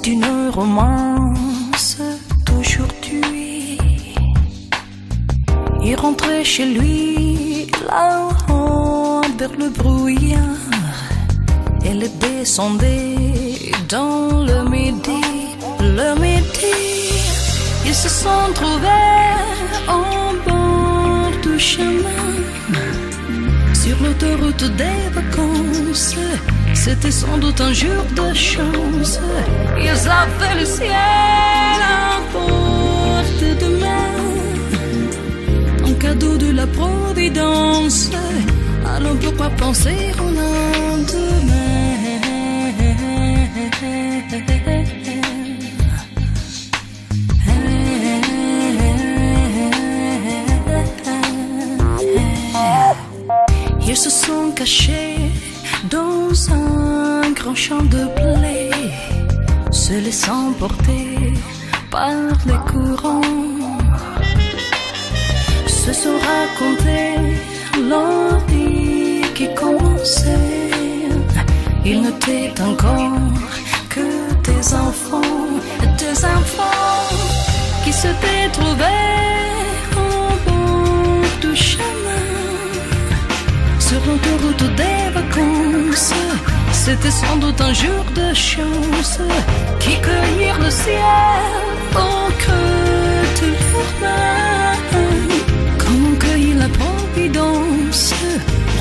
C'est une romance d'aujourd'hui. Il rentrait chez lui là-haut vers le brouillard. Elle descendait dans le midi, le midi. Ils se sont trouvés au bord du chemin sur l'autoroute des vacances. C'était sans doute un jour de chance. Ils avaient le ciel à portée de main, un cadeau de la providence. Alors pourquoi penser au lendemain? Ils se sont cachés dans un grand champ de blé, se laissant porter par les courants. Se sont racontés leur vie qui commençait. Ils n'étaient encore que des enfants, des enfants qui s'étaient trouvés au bord du chemin sur l'autoroute des vacances. C'était sans doute un jour de chance qui cueillirent le ciel au creux leurs mains. Comme la providence,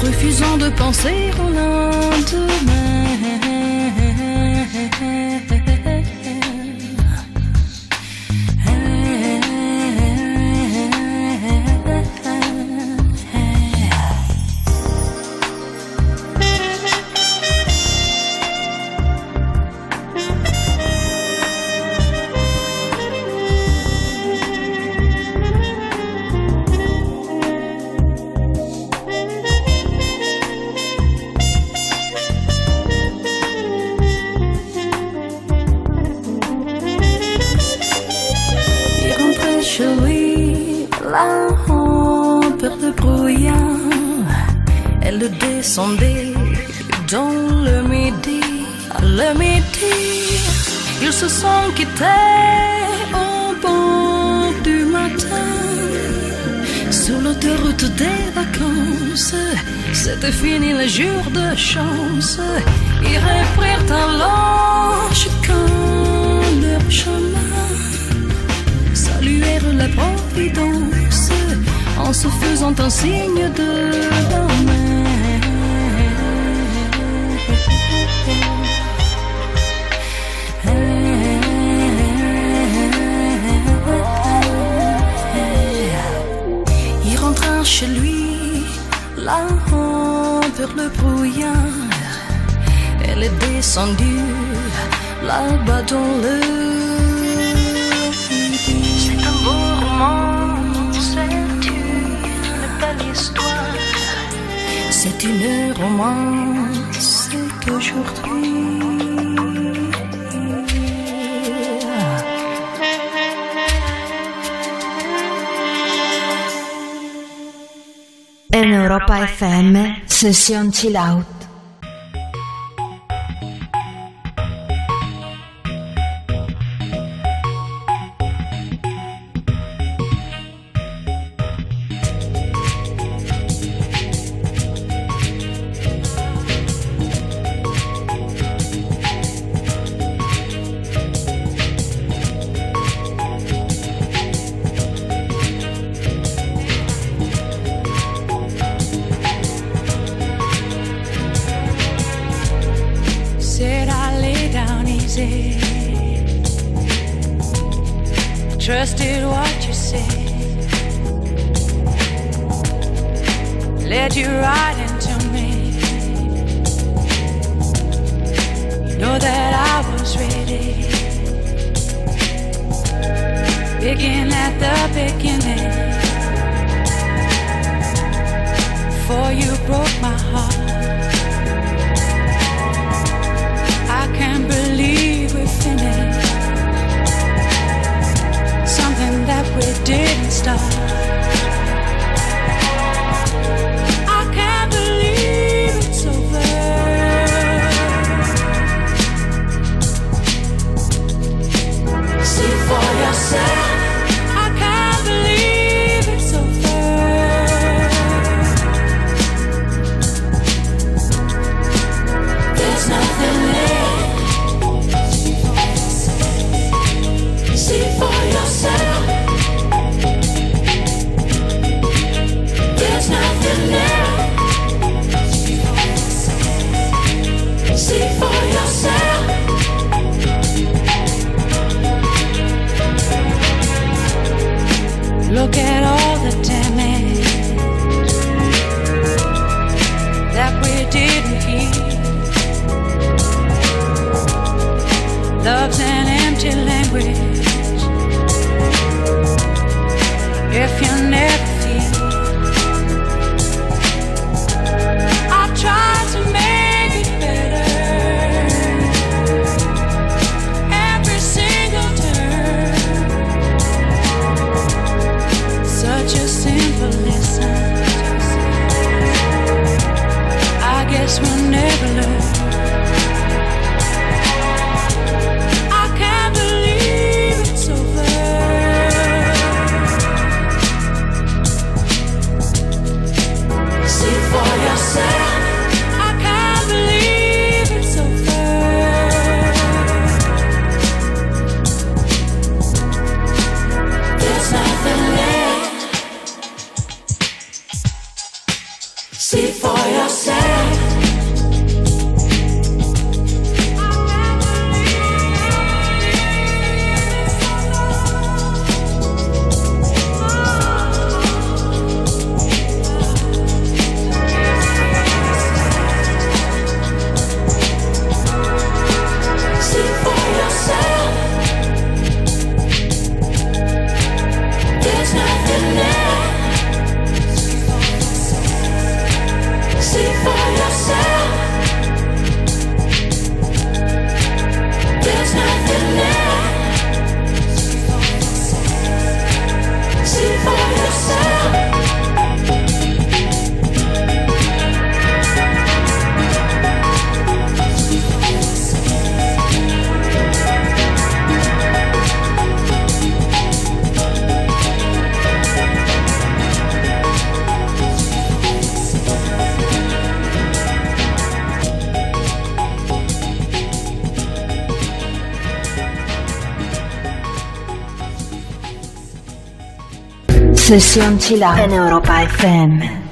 refusant de penser au lendemain. C'était fini le jour de chance. Ils reprirent alors chacun leur chemin saluèrent la providence en se faisant un signe de main. Le brouillard. Elle est descendue là-bas dans le C'est un beau roman, c'est une belle histoire. C'est une romance d'aujourd'hui. Europa FM, sesión chill out. Sesión Chill Out en Europa FM.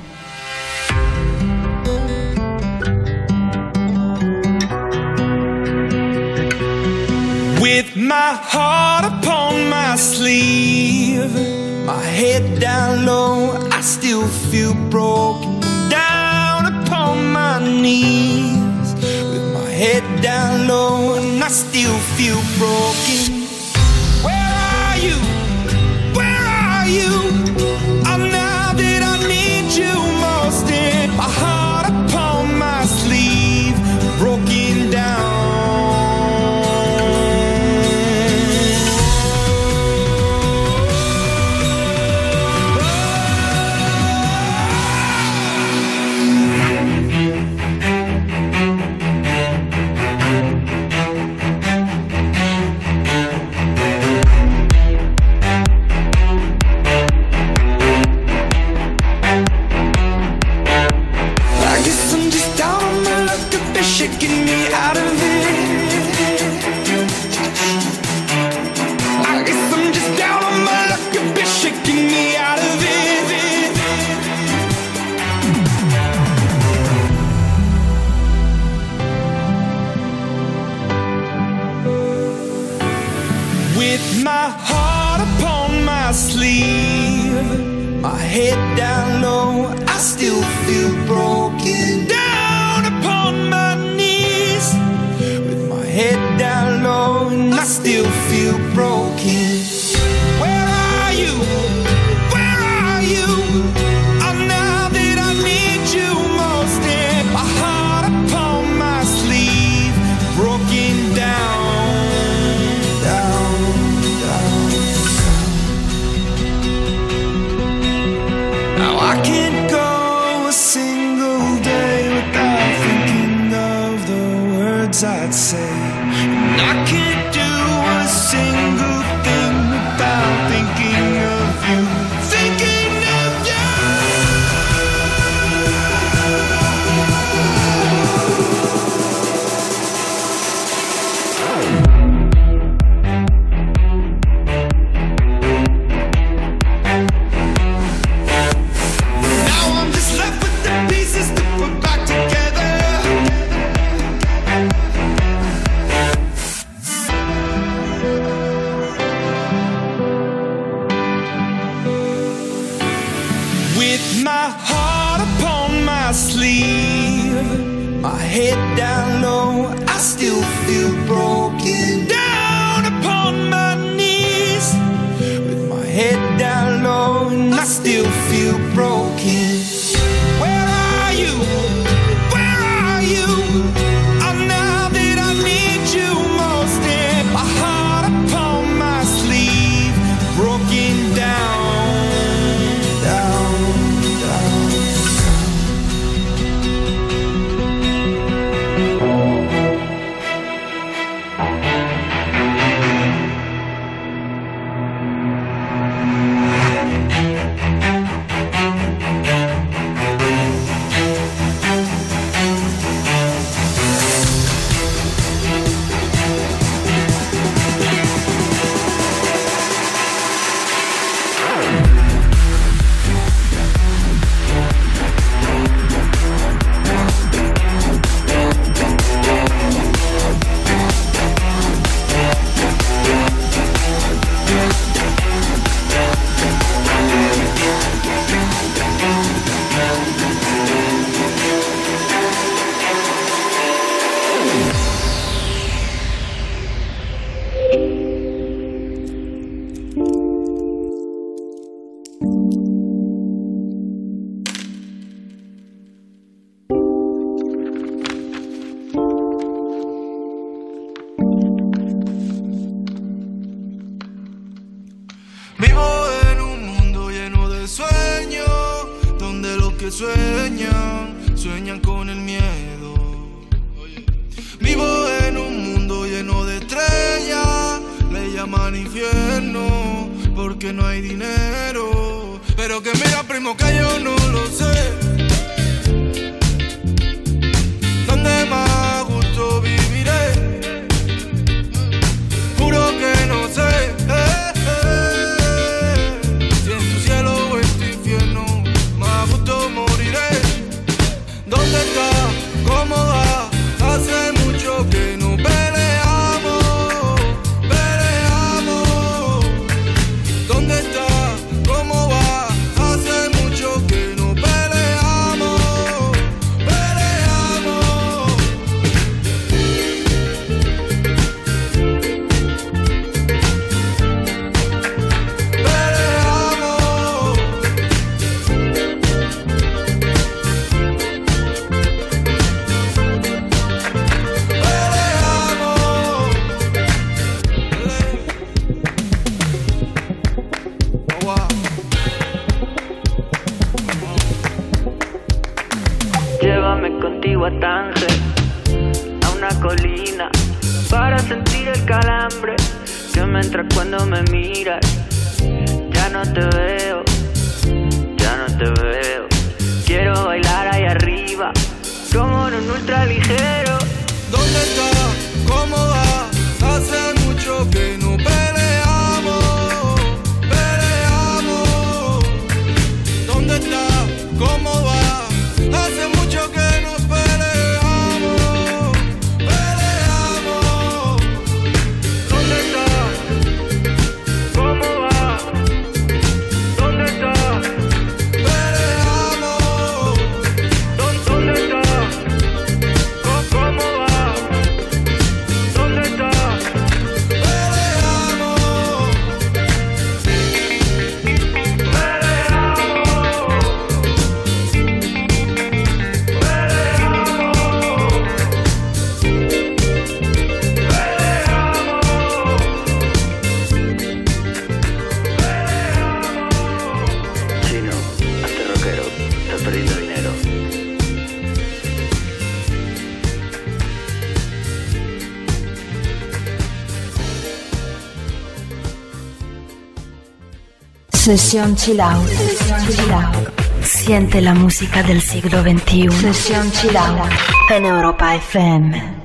Sesión Chill Siente la música del siglo XXI. Sesión Chill Out. En Europa FM.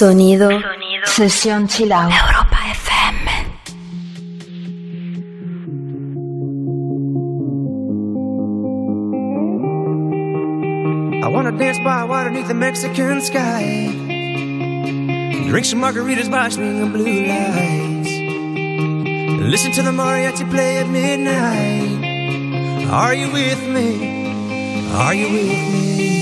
Sonido, Sonido. Sesión Chill Out. Europa FM. I wanna dance by water beneath the Mexican sky. Drink some margaritas by swinging blue lights. Listen to the mariachi play at midnight. Are you with me? Are you with me?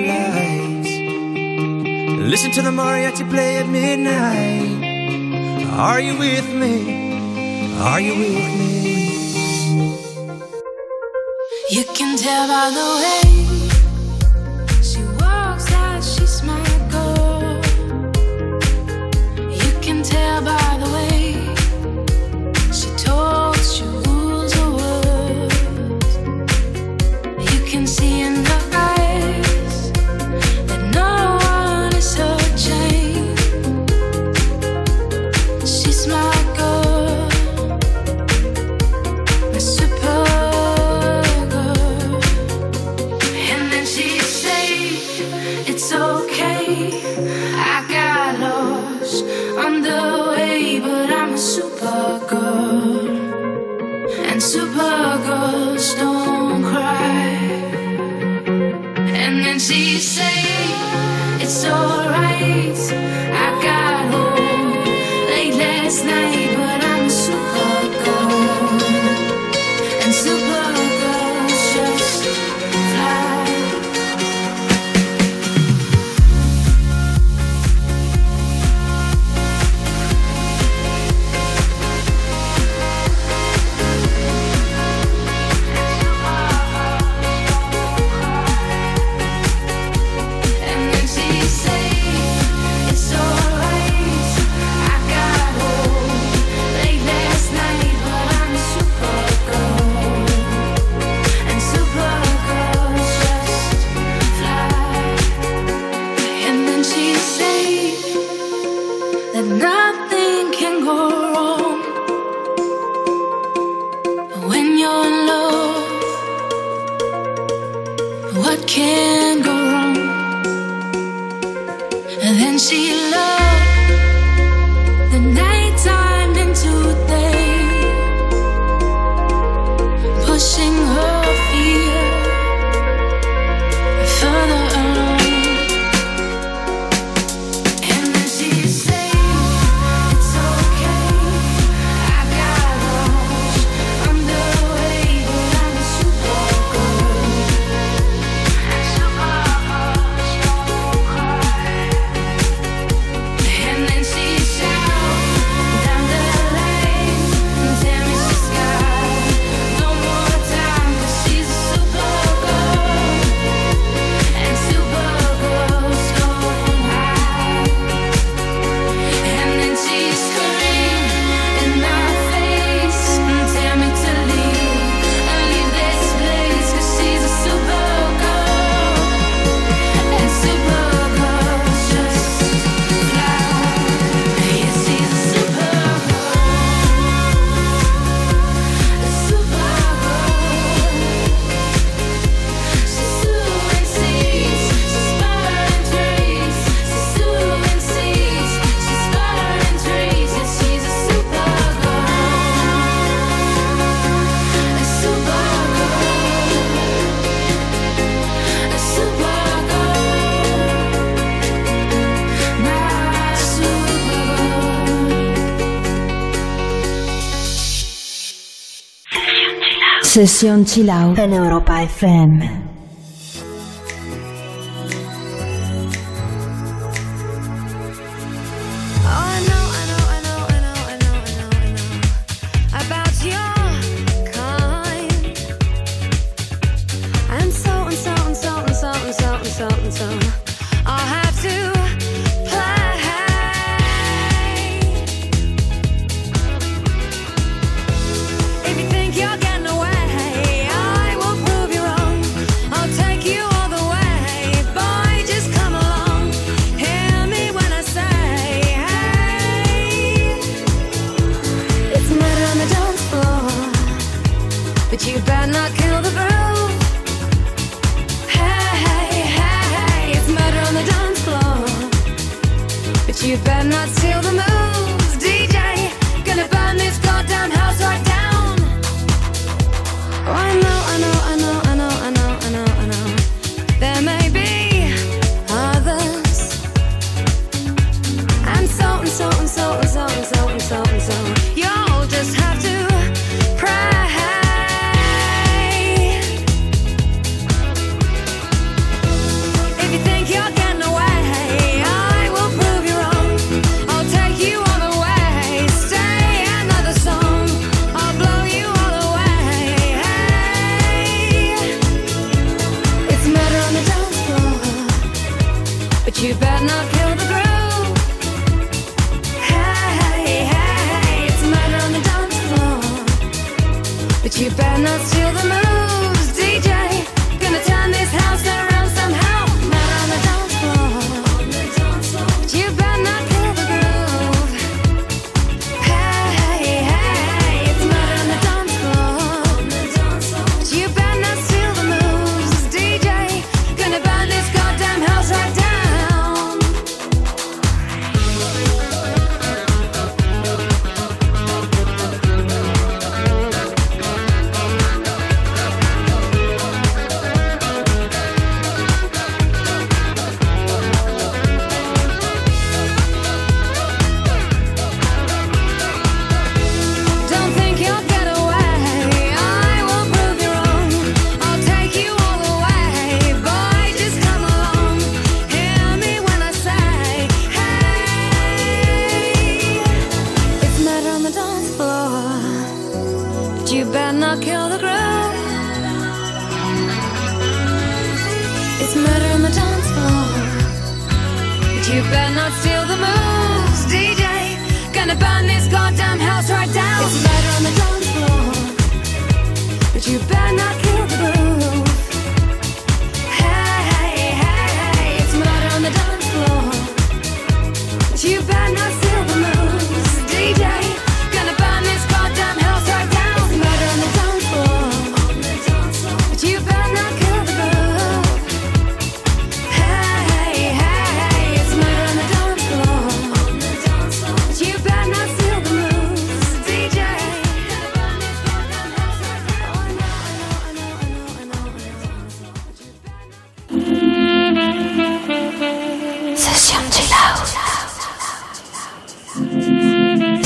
lights. Listen to the mariachi play at midnight. Are you with me? Are you with me? You can tell by the way. Sesión Chill Out en Europa FM.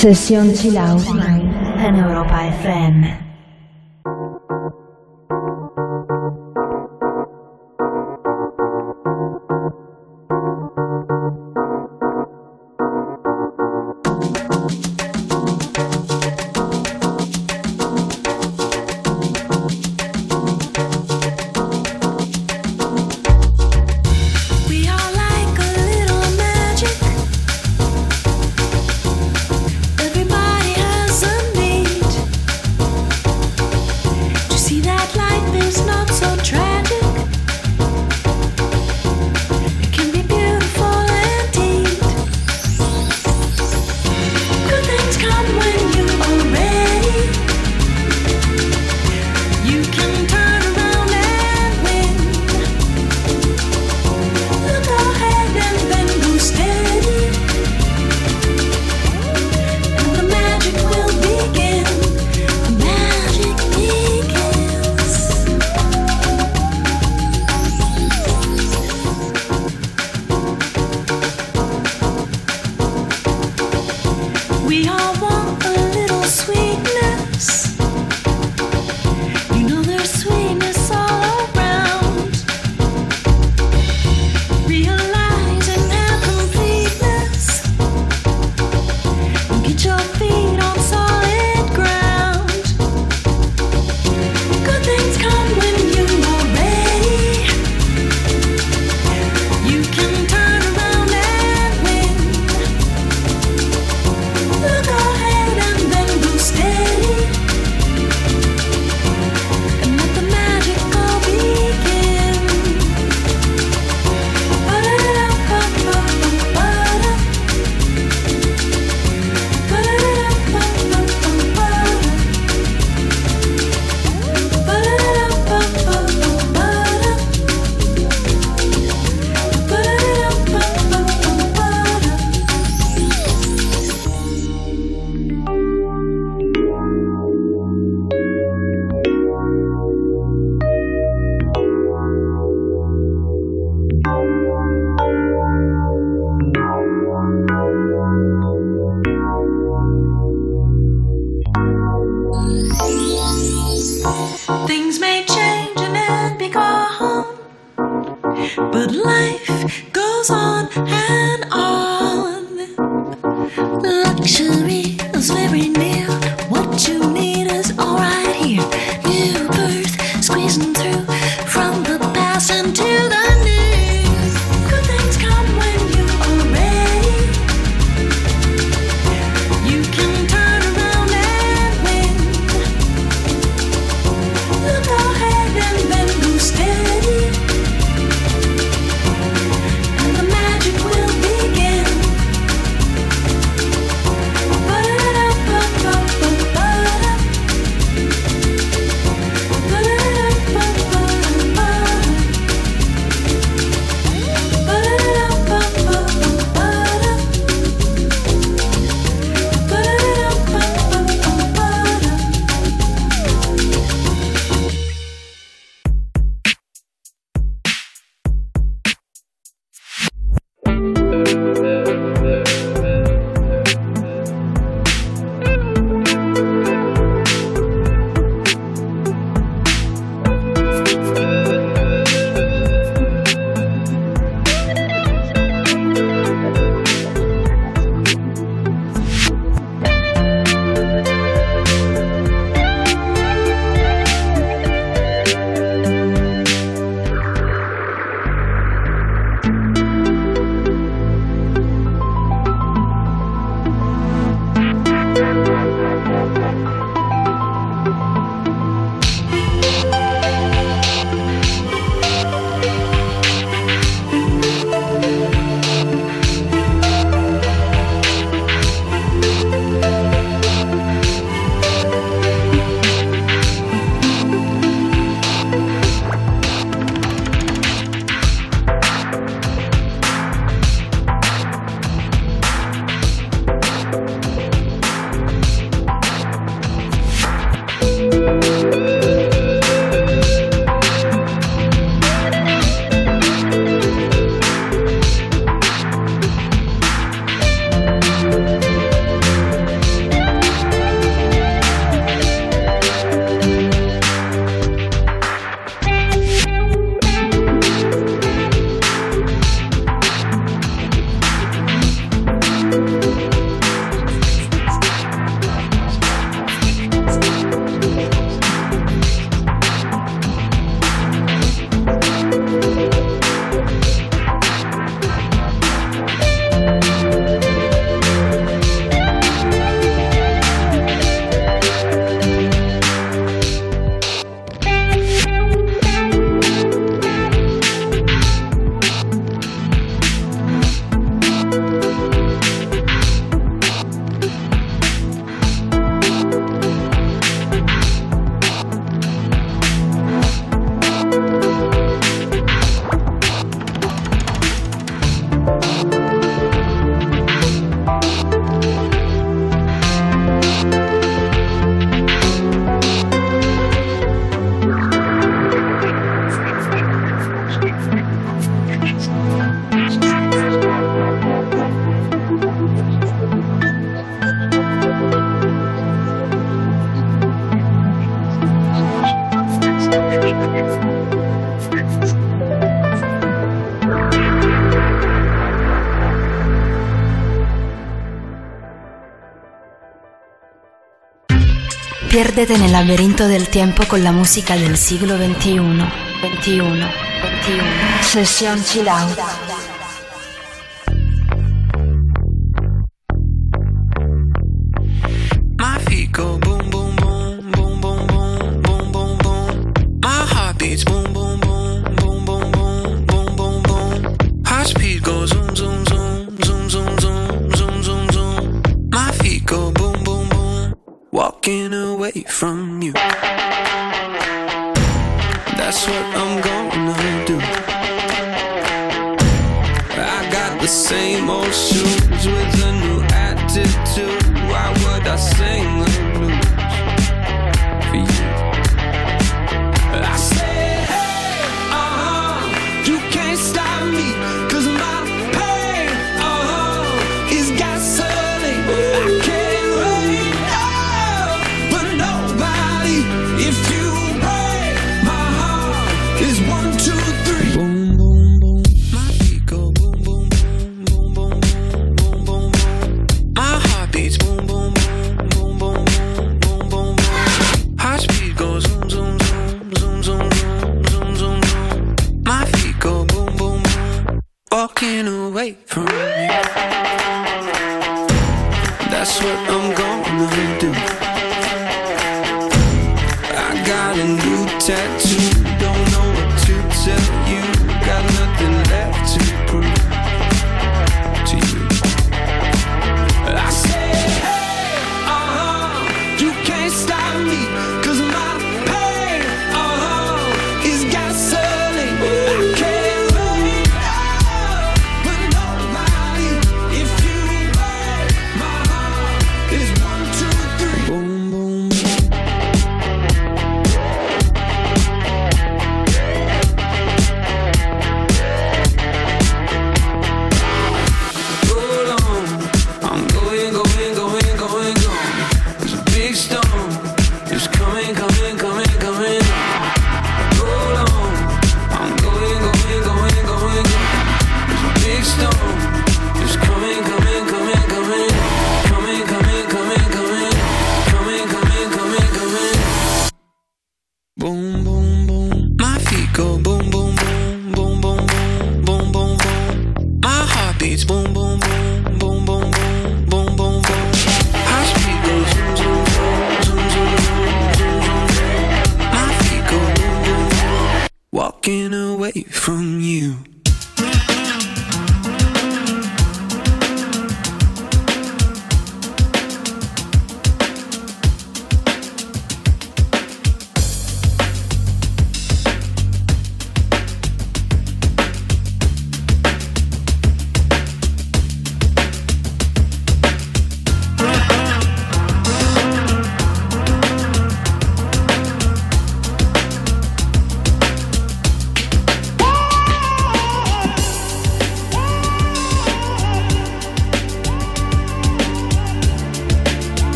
Sesión Chill Out en Europa FM. Piérdete en el laberinto del tiempo con la música del siglo XXI. 21, 21. Sesión Chill Out.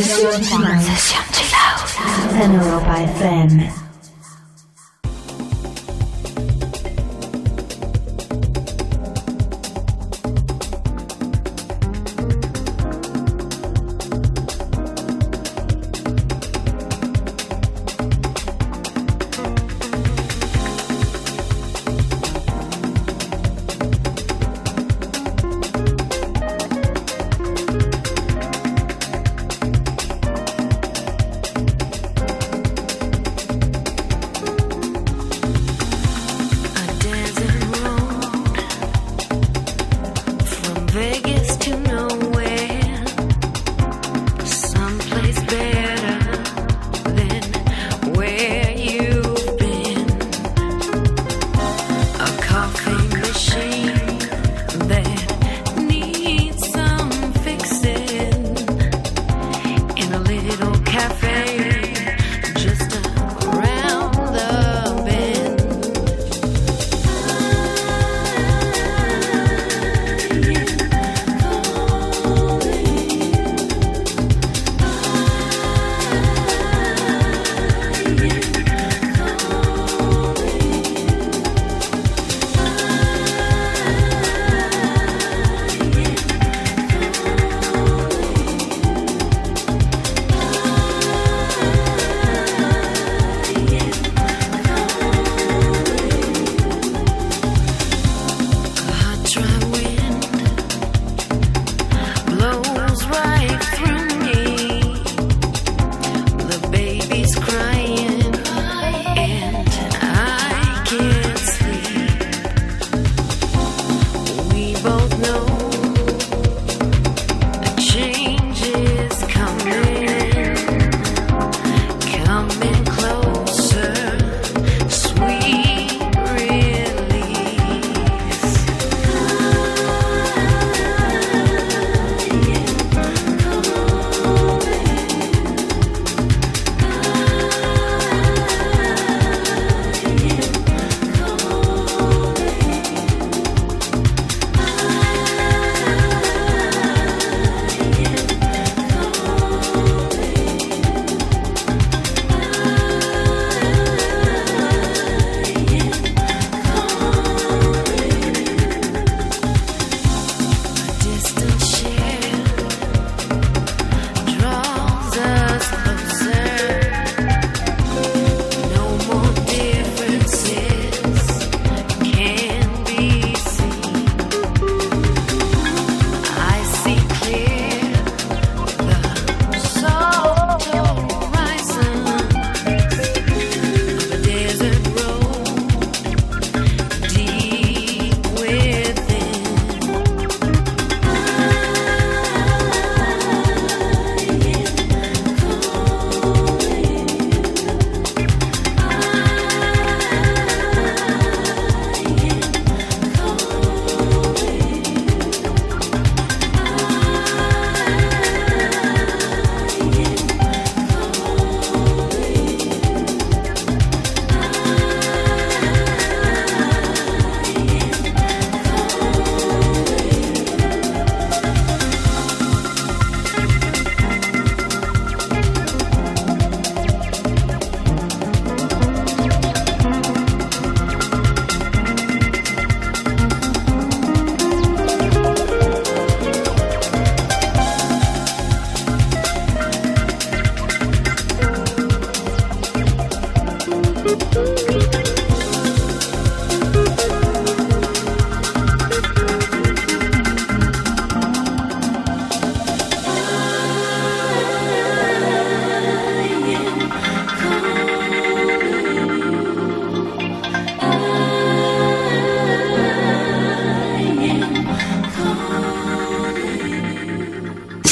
自信又自信 crying.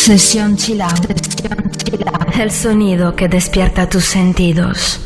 Sesión chill El sonido que despierta tus sentidos.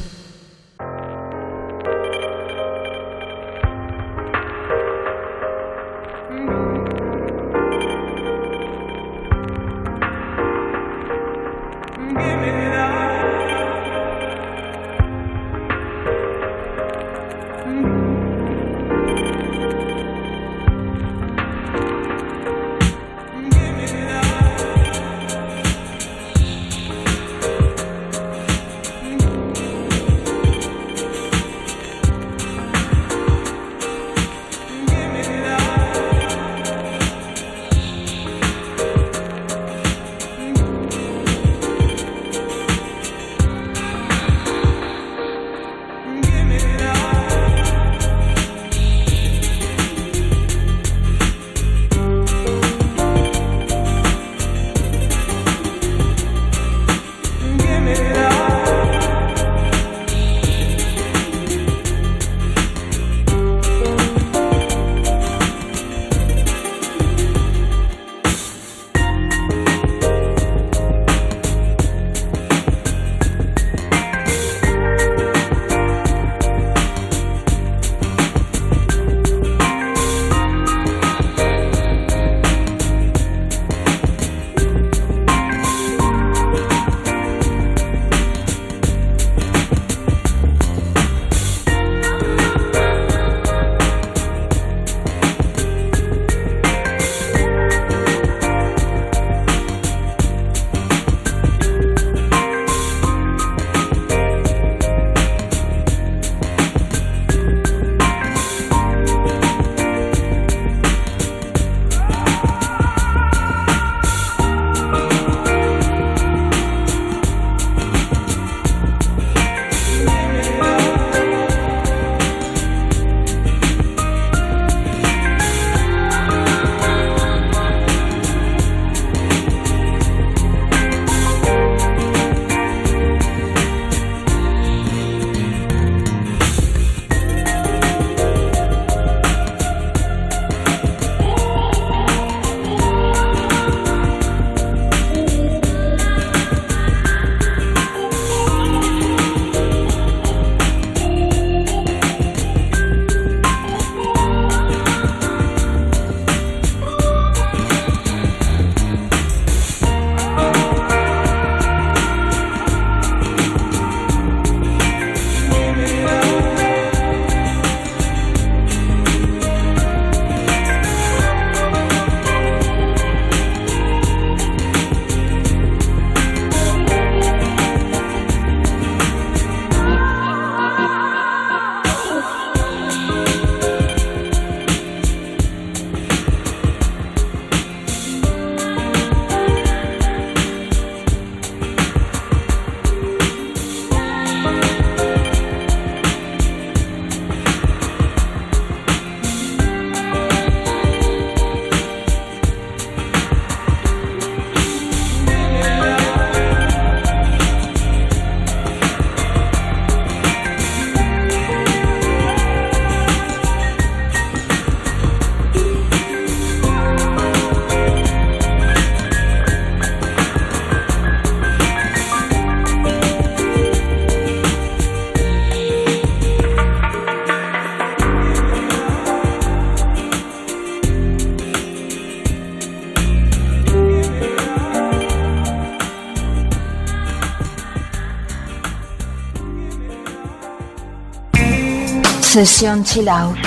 Sesión Chill Out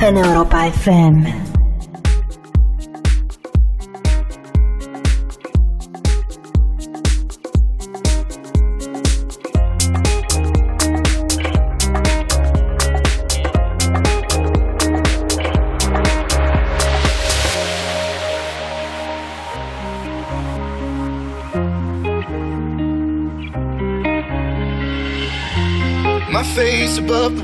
en Europa FM.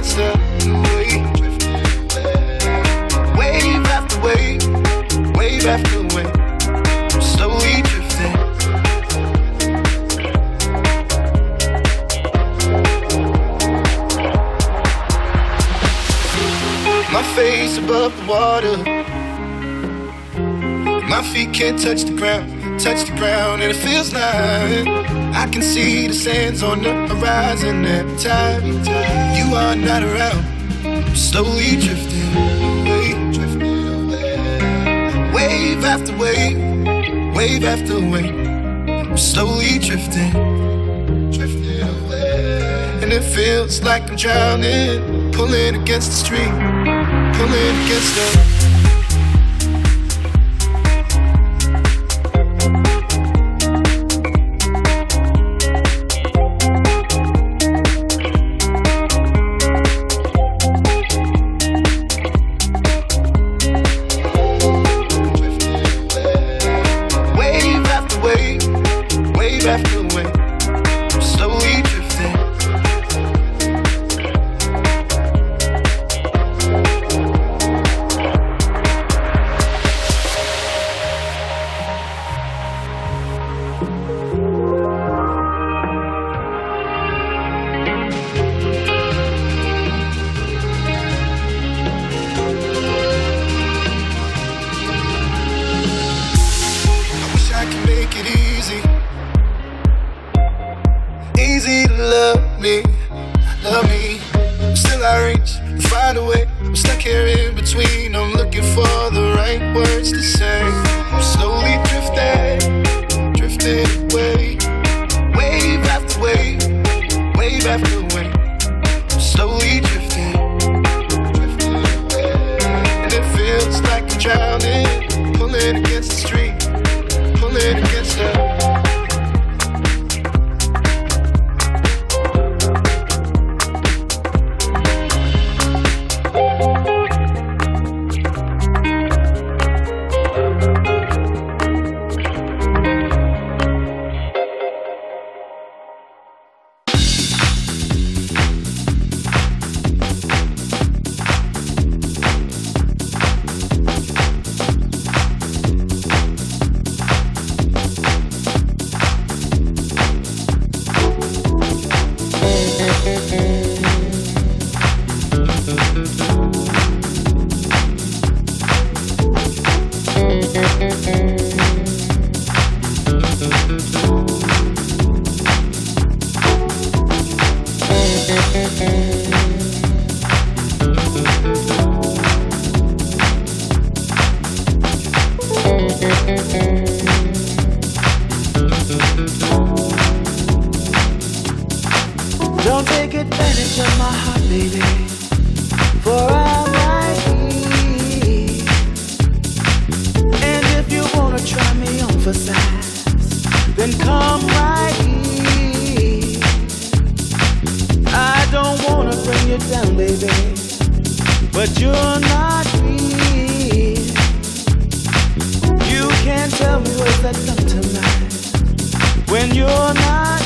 the wave. Wave after wave, wave after wave, slowly drifting. My face above the water. My feet can't touch the ground, touch the ground, and it feels like I can see the sands on the horizon every time you are not around. I'm slowly drifting away, drifting away. Wave after wave, wave after wave. I'm slowly drifting, drifting away. And it feels like I'm drowning, pulling against the stream, pulling against the down, baby. But you're not me. You can't tell me what's that done tonight when you're not.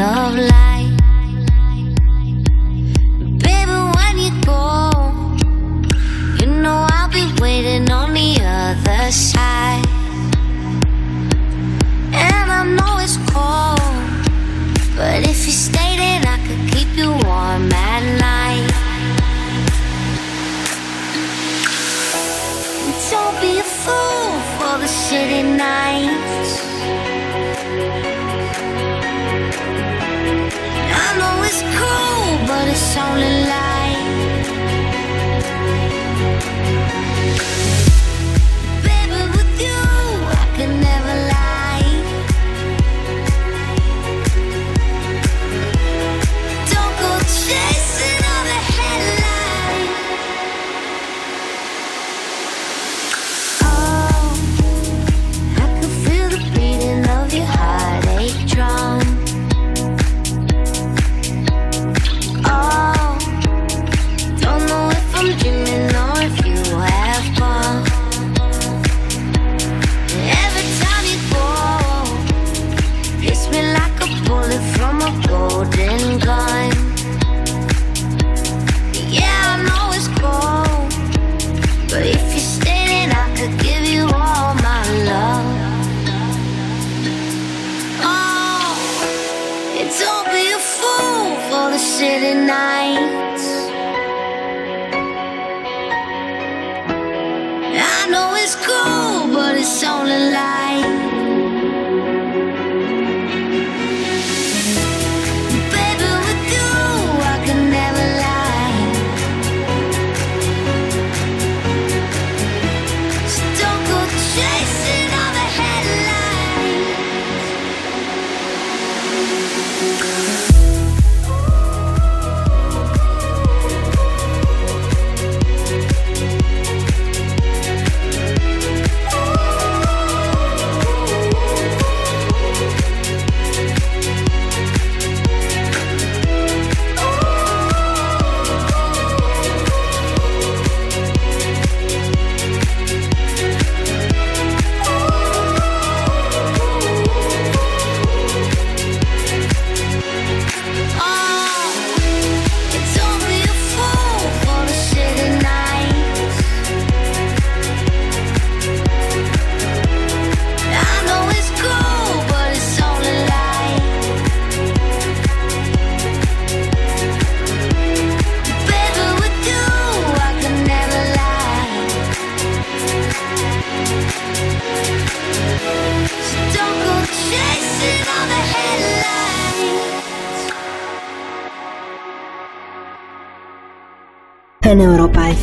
Of life.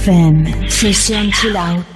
FM, sesión chill out.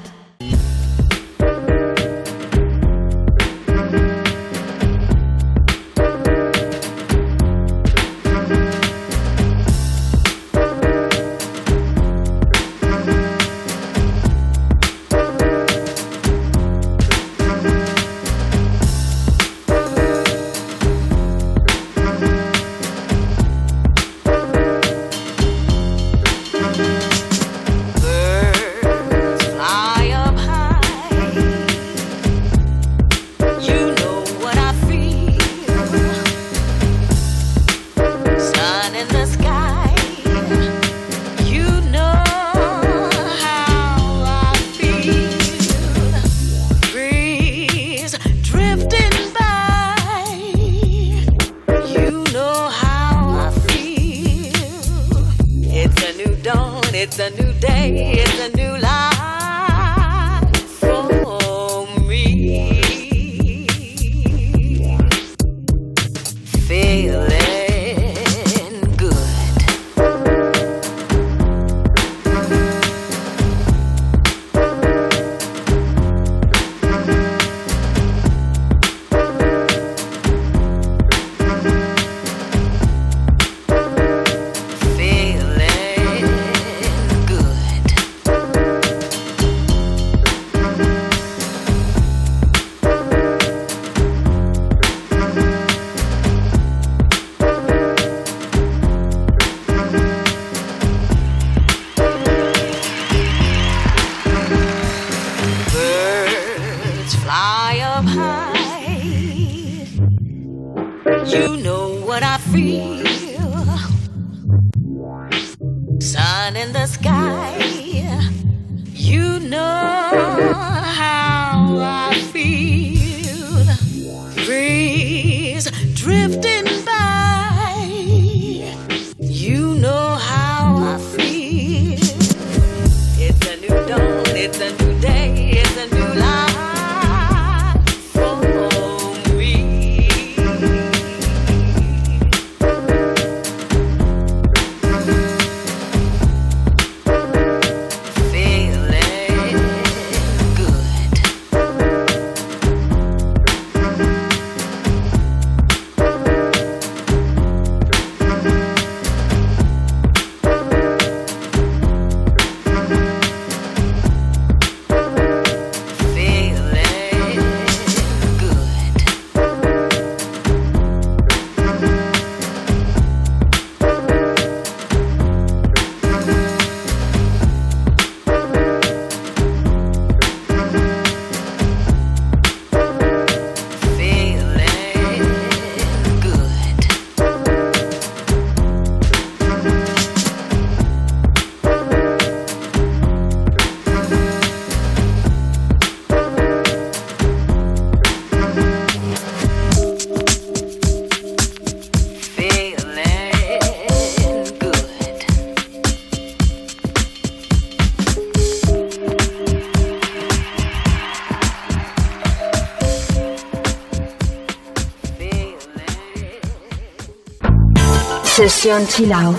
Sesión Chill Out.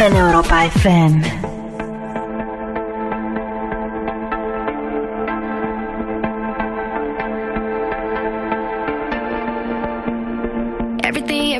En Europa FM. Everything,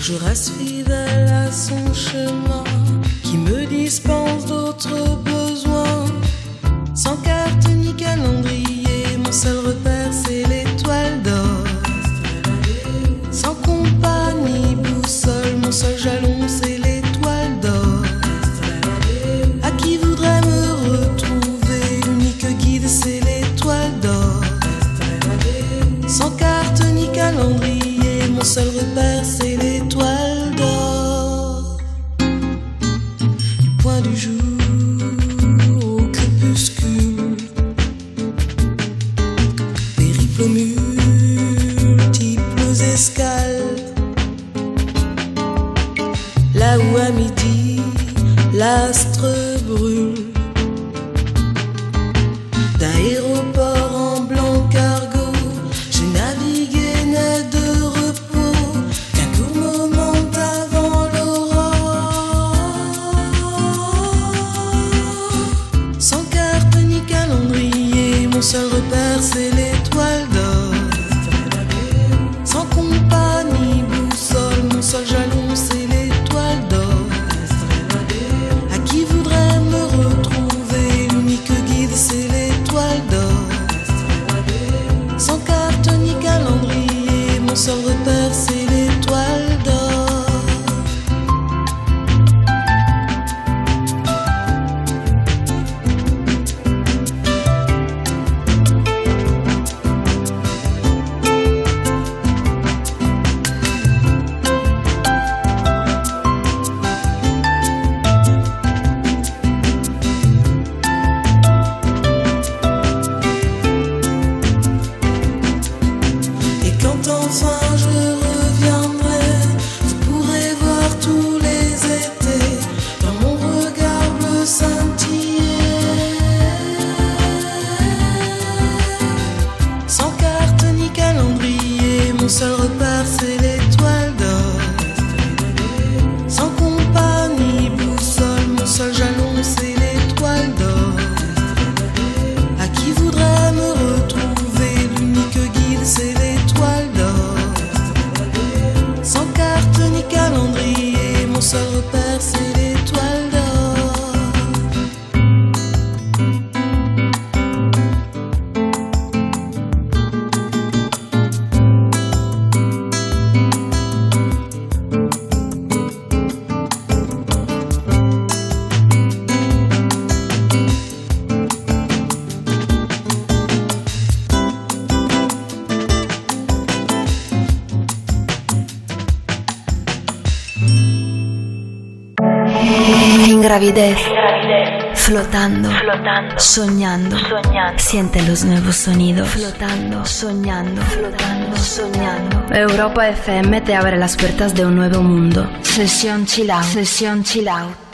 Je reste fidèle à son chemin qui me dispense d'autres besoins. Sans carte ni calendrier, mon seul repère. gravidez, flotando, flotando soñando, soñando, siente los nuevos sonidos, flotando, soñando, flotando, soñando. Europa FM te abre las puertas de un nuevo mundo. Sesión chill out, sesión chill out.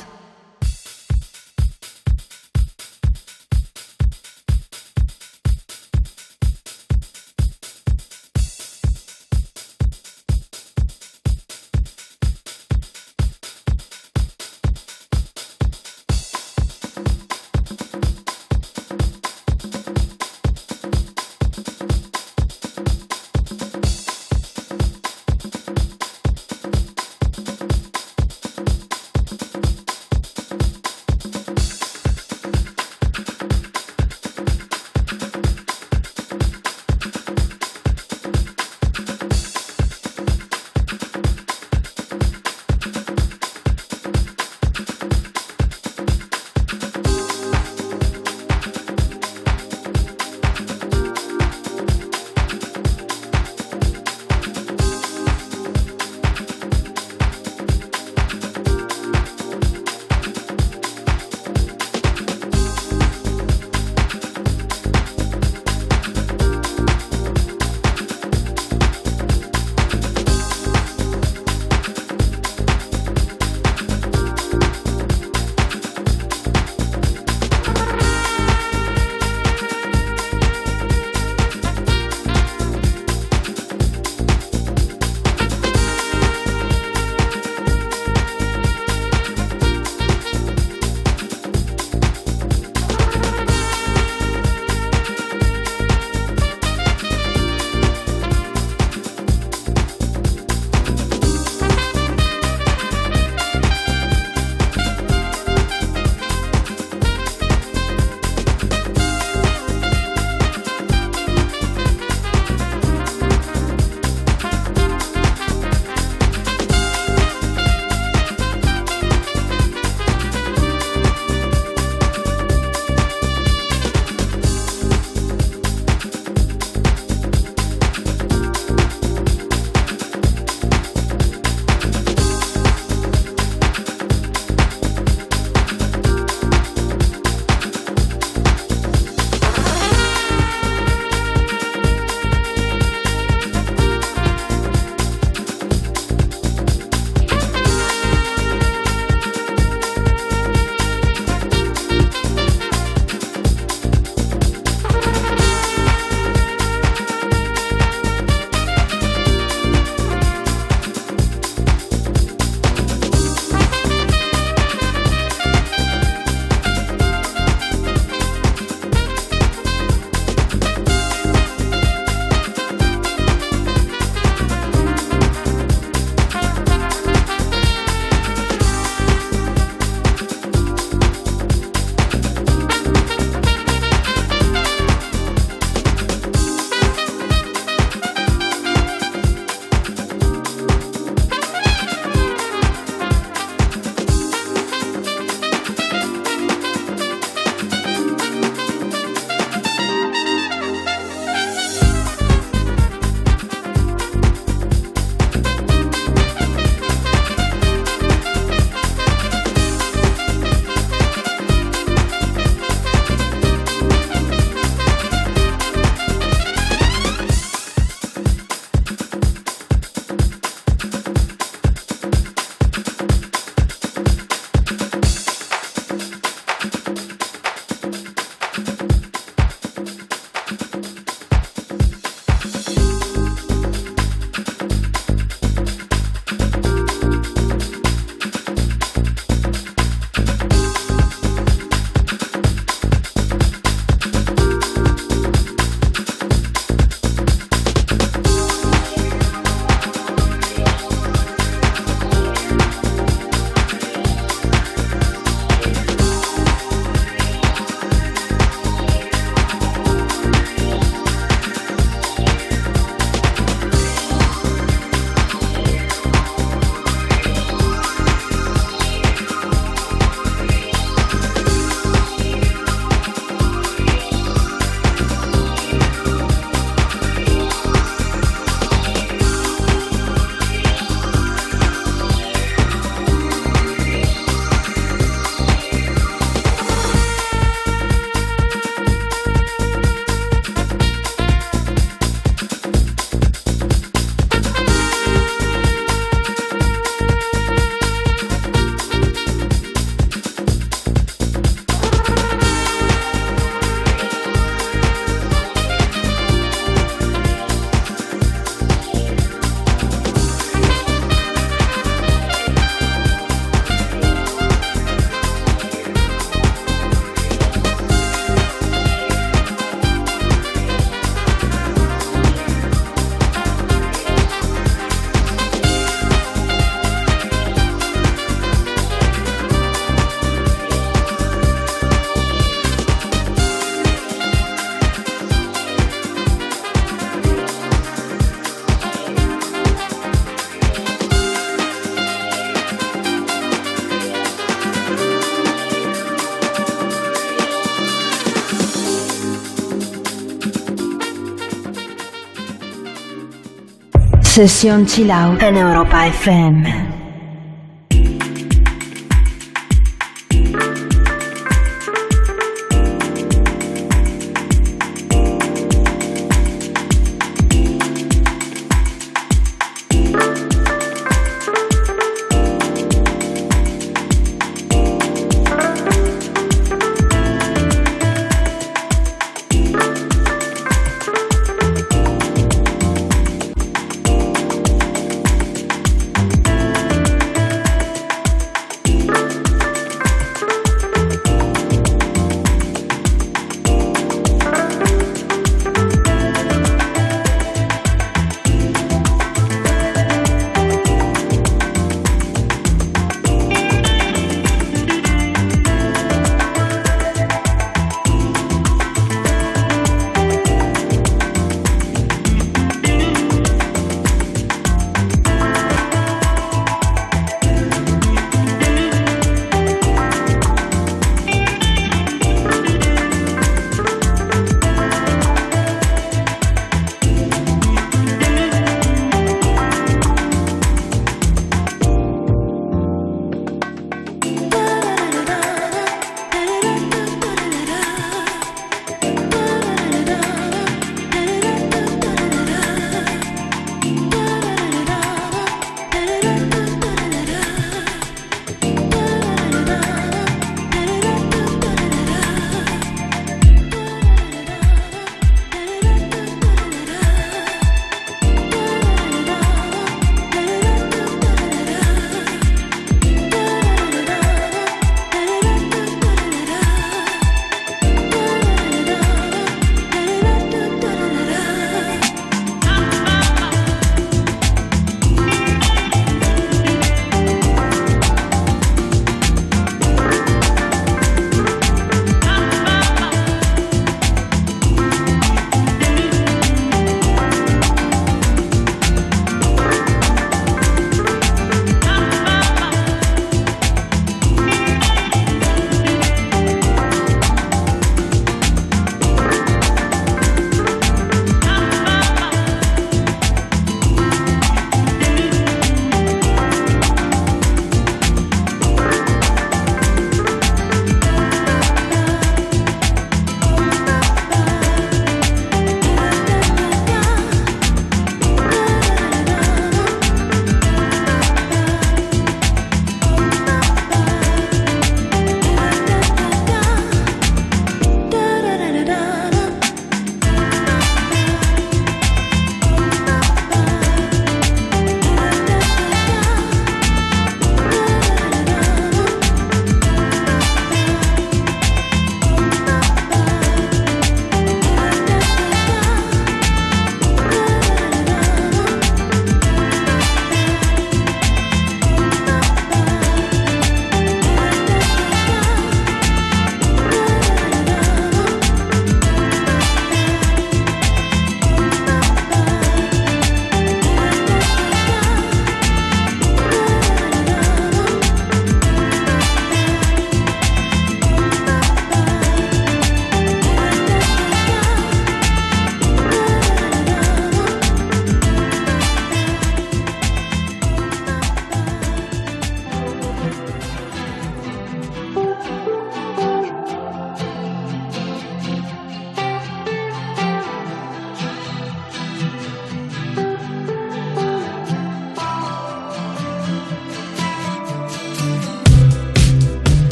Sesión Chill Out en Europa FM.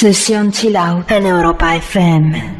Sesión chill out en Europa FM.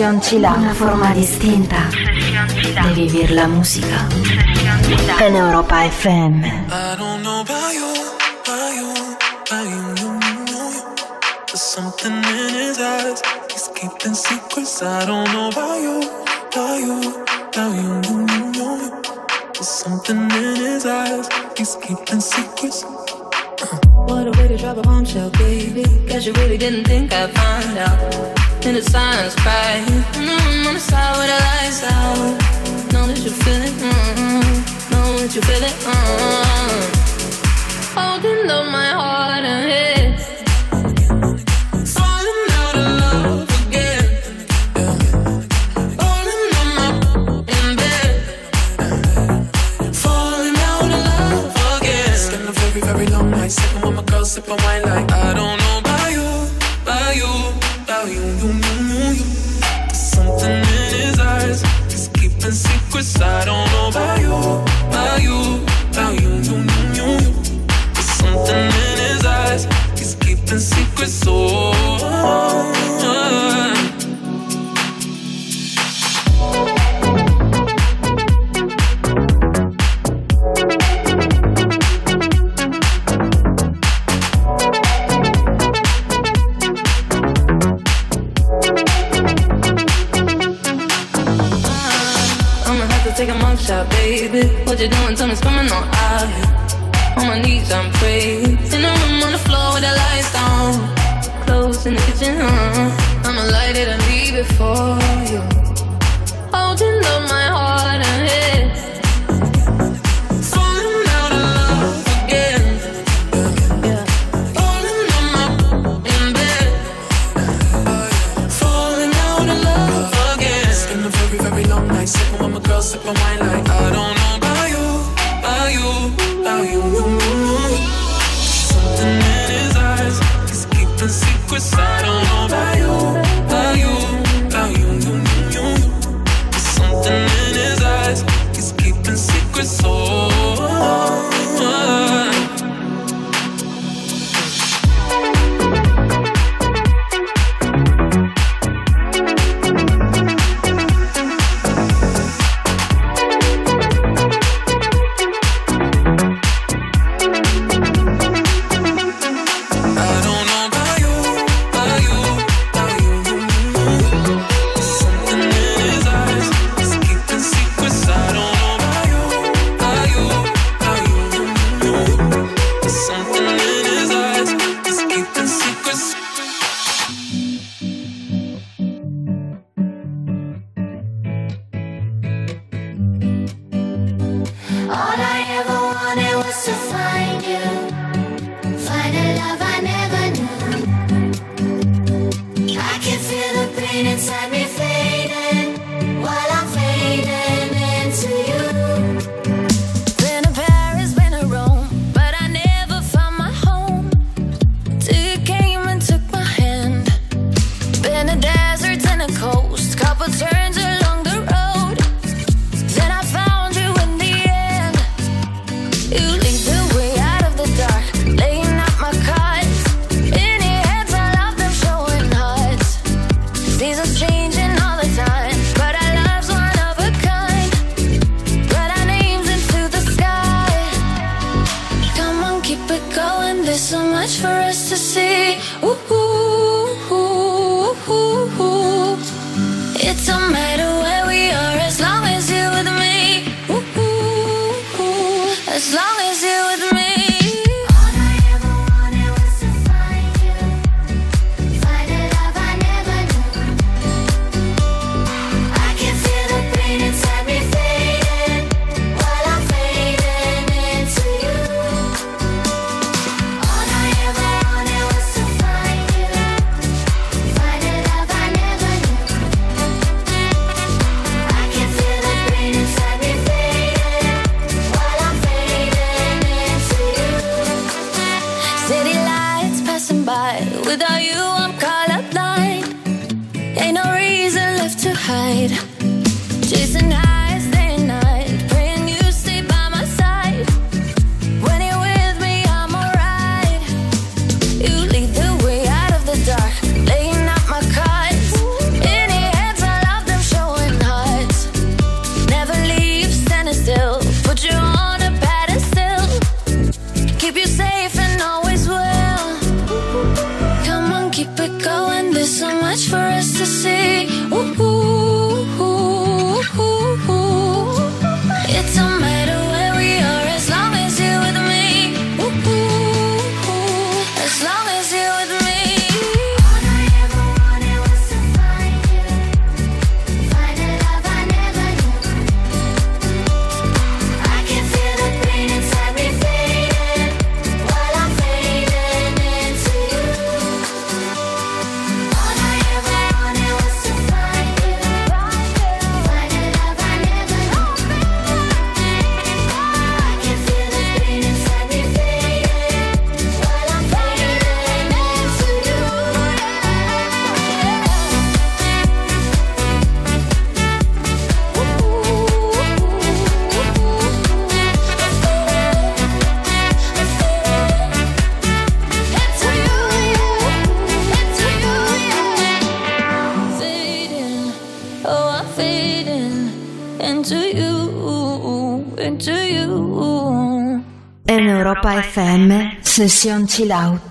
Sesión Chila. Una forma distinta de vivir la música. En Europa FM. Something in his eyes, he's keeping secrets. I don't know about you, about you, about you, you, you. There's something in his eyes, he's keeping secrets. Uh. What a way to drop a bombshell, baby. Cause you really didn't think I'd find out. In the silence cry. And I'm on the side where the lights out. Know that you feel it, mm-hmm. know that you feel it, mm-hmm. holding up my heart. Europa FM, sesión chill out.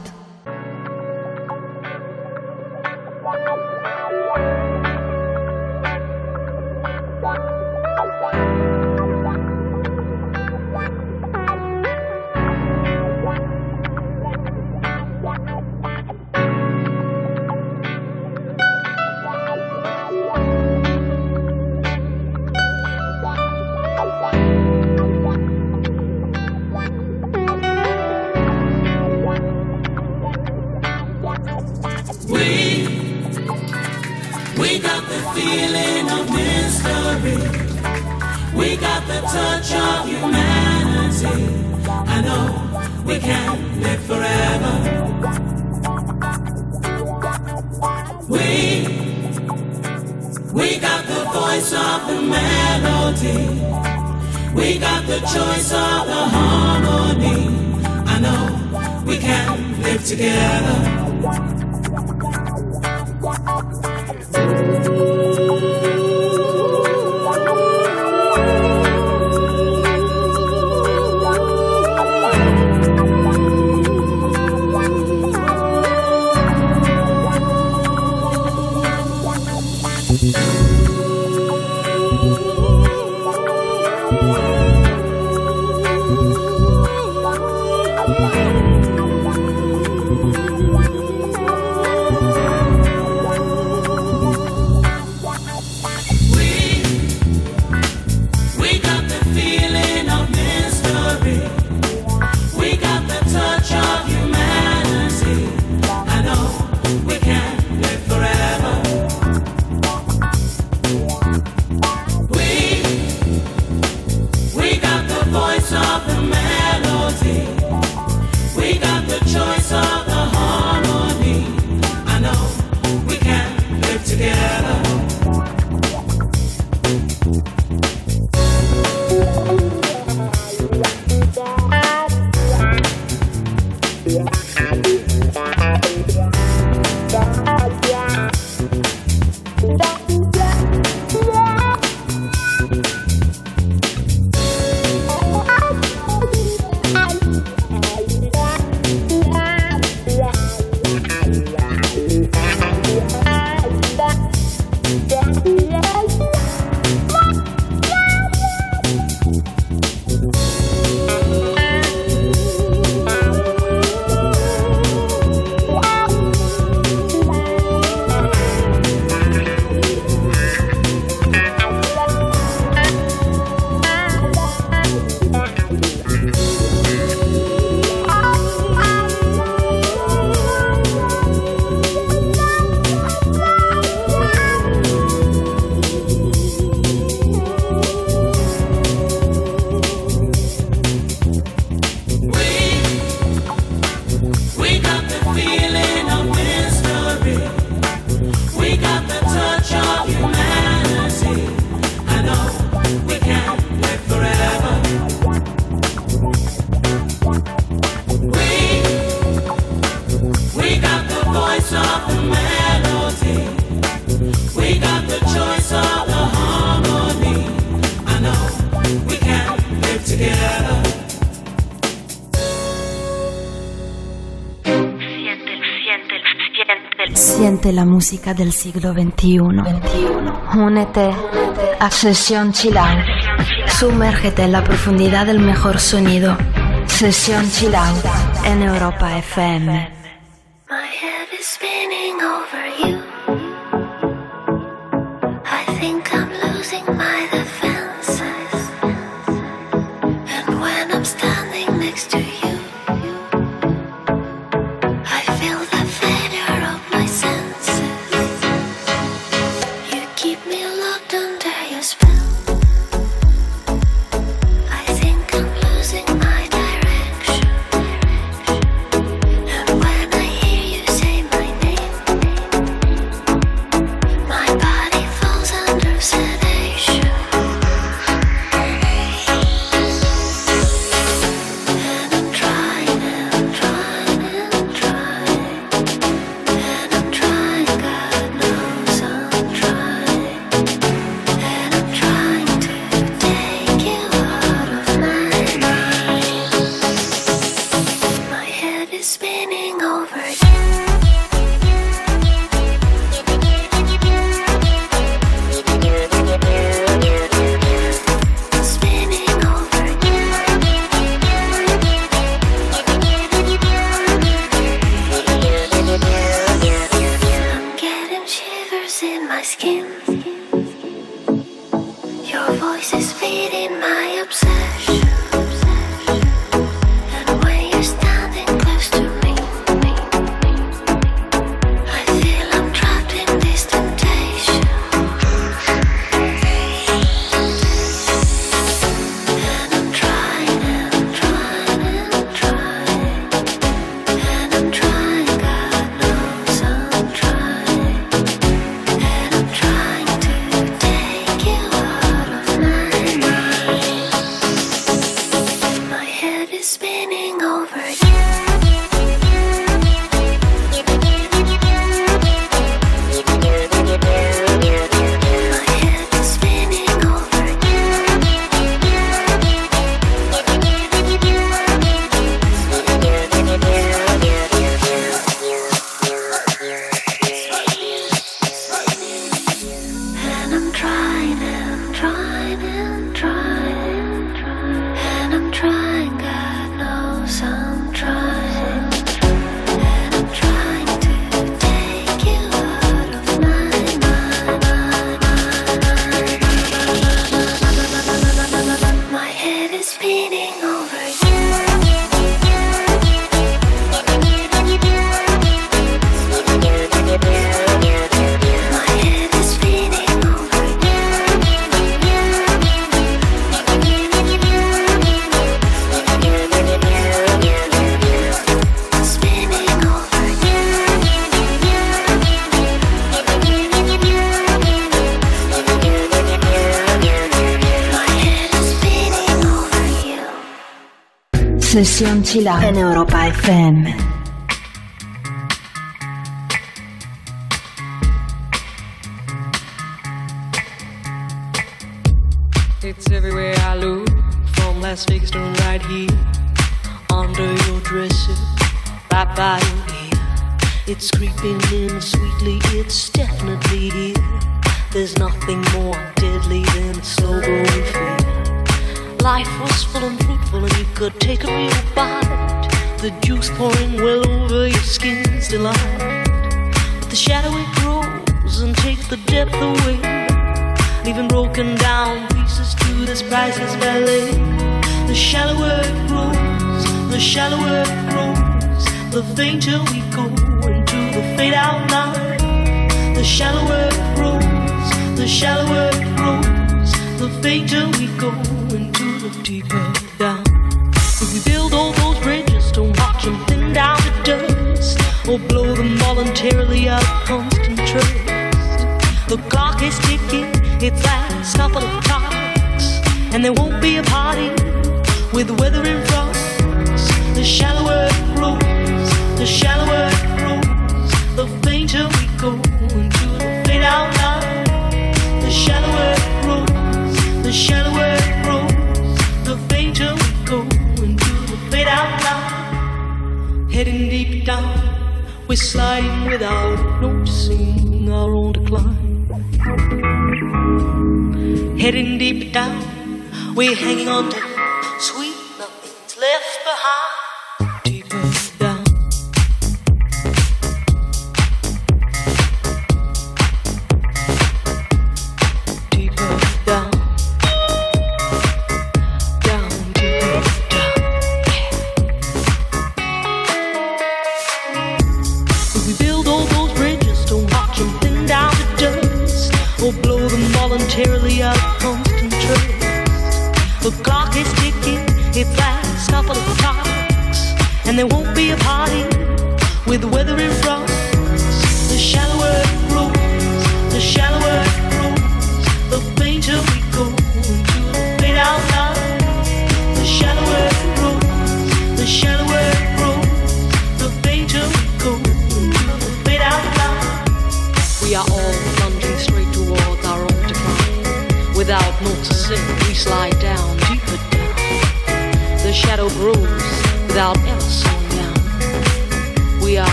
de la música del siglo XXI. Únete a Sesión Chilau. Sumérgete en la profundidad del mejor sonido. Sesión Chilau en Europa FM. Sesión Chila en Europa FM. till we go. We're hanging on. to